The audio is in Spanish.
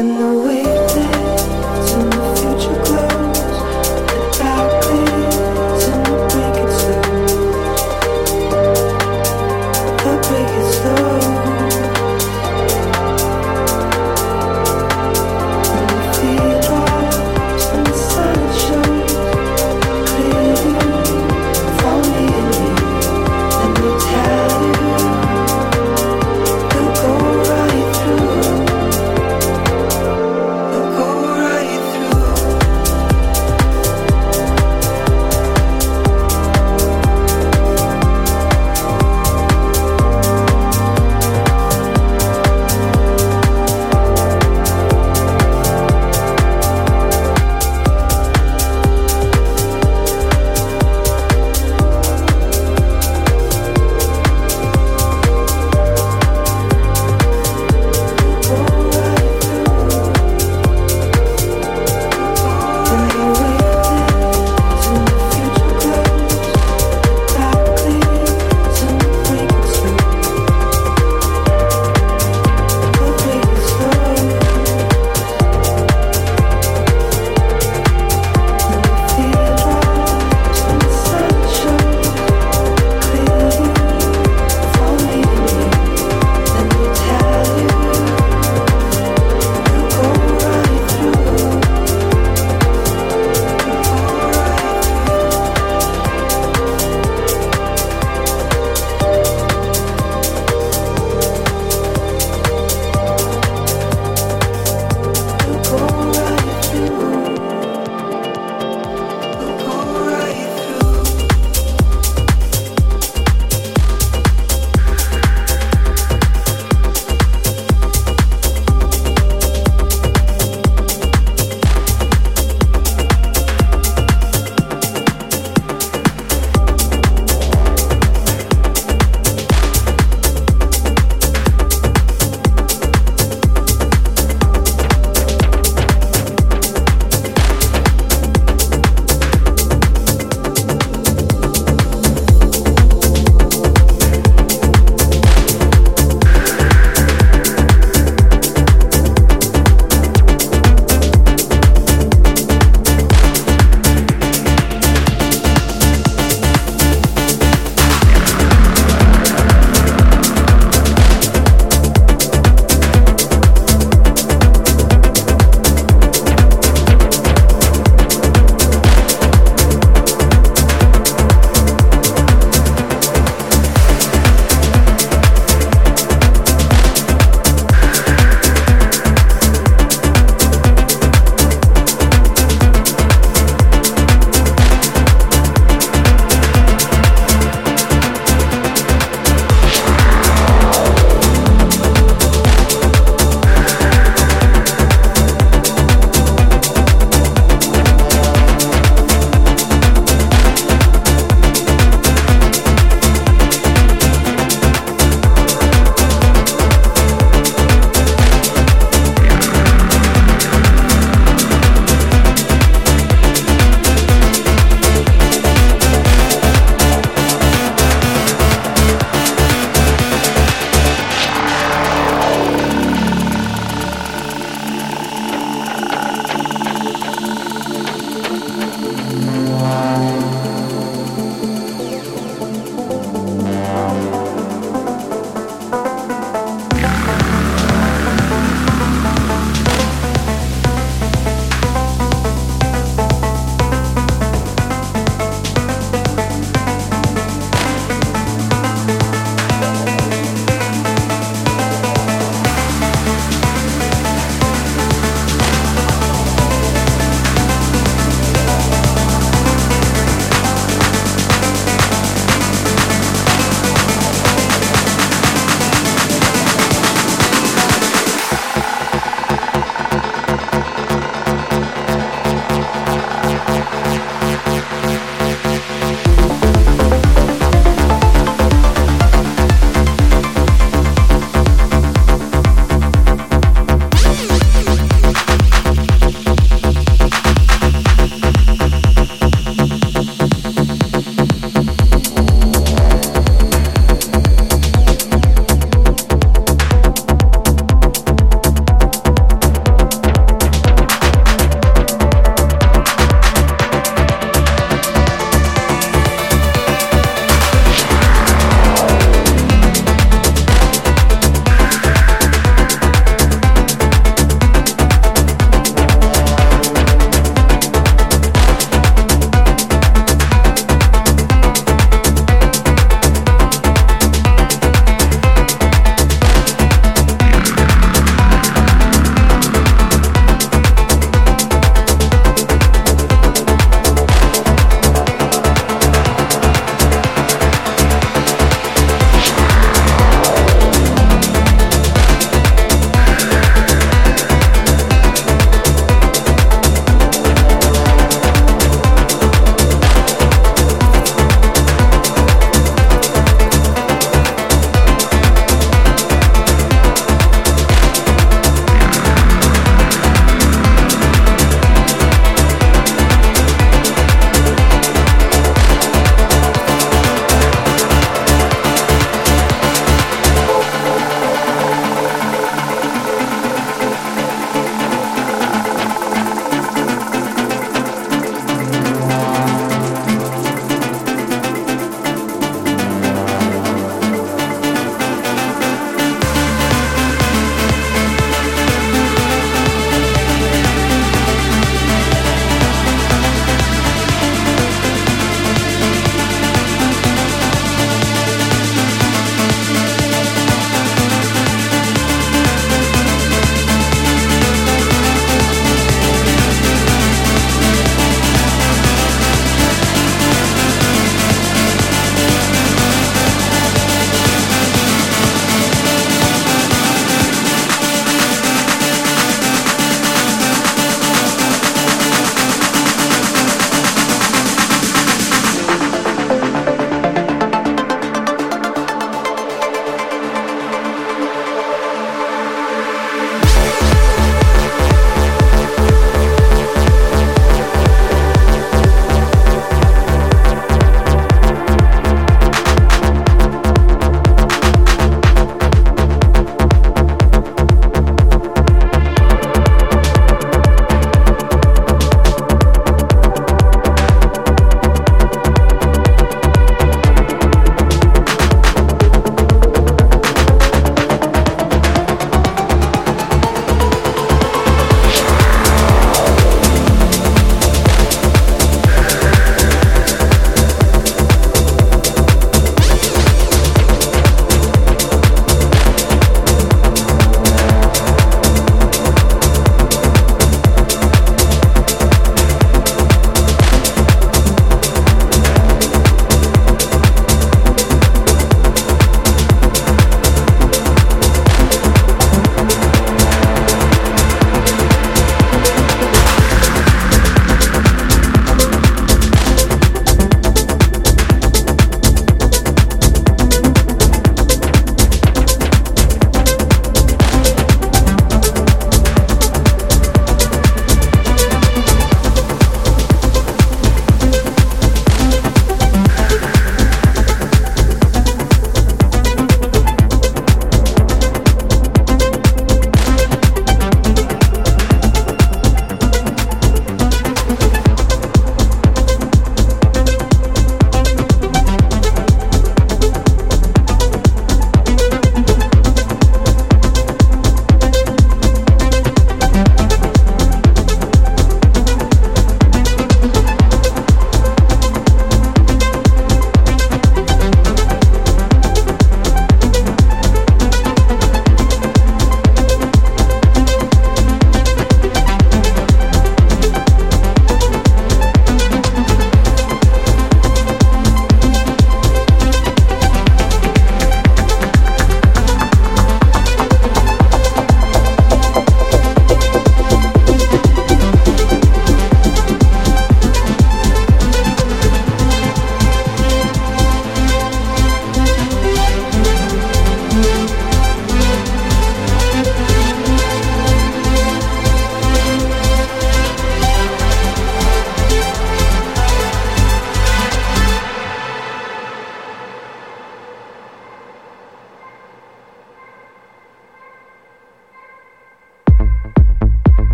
que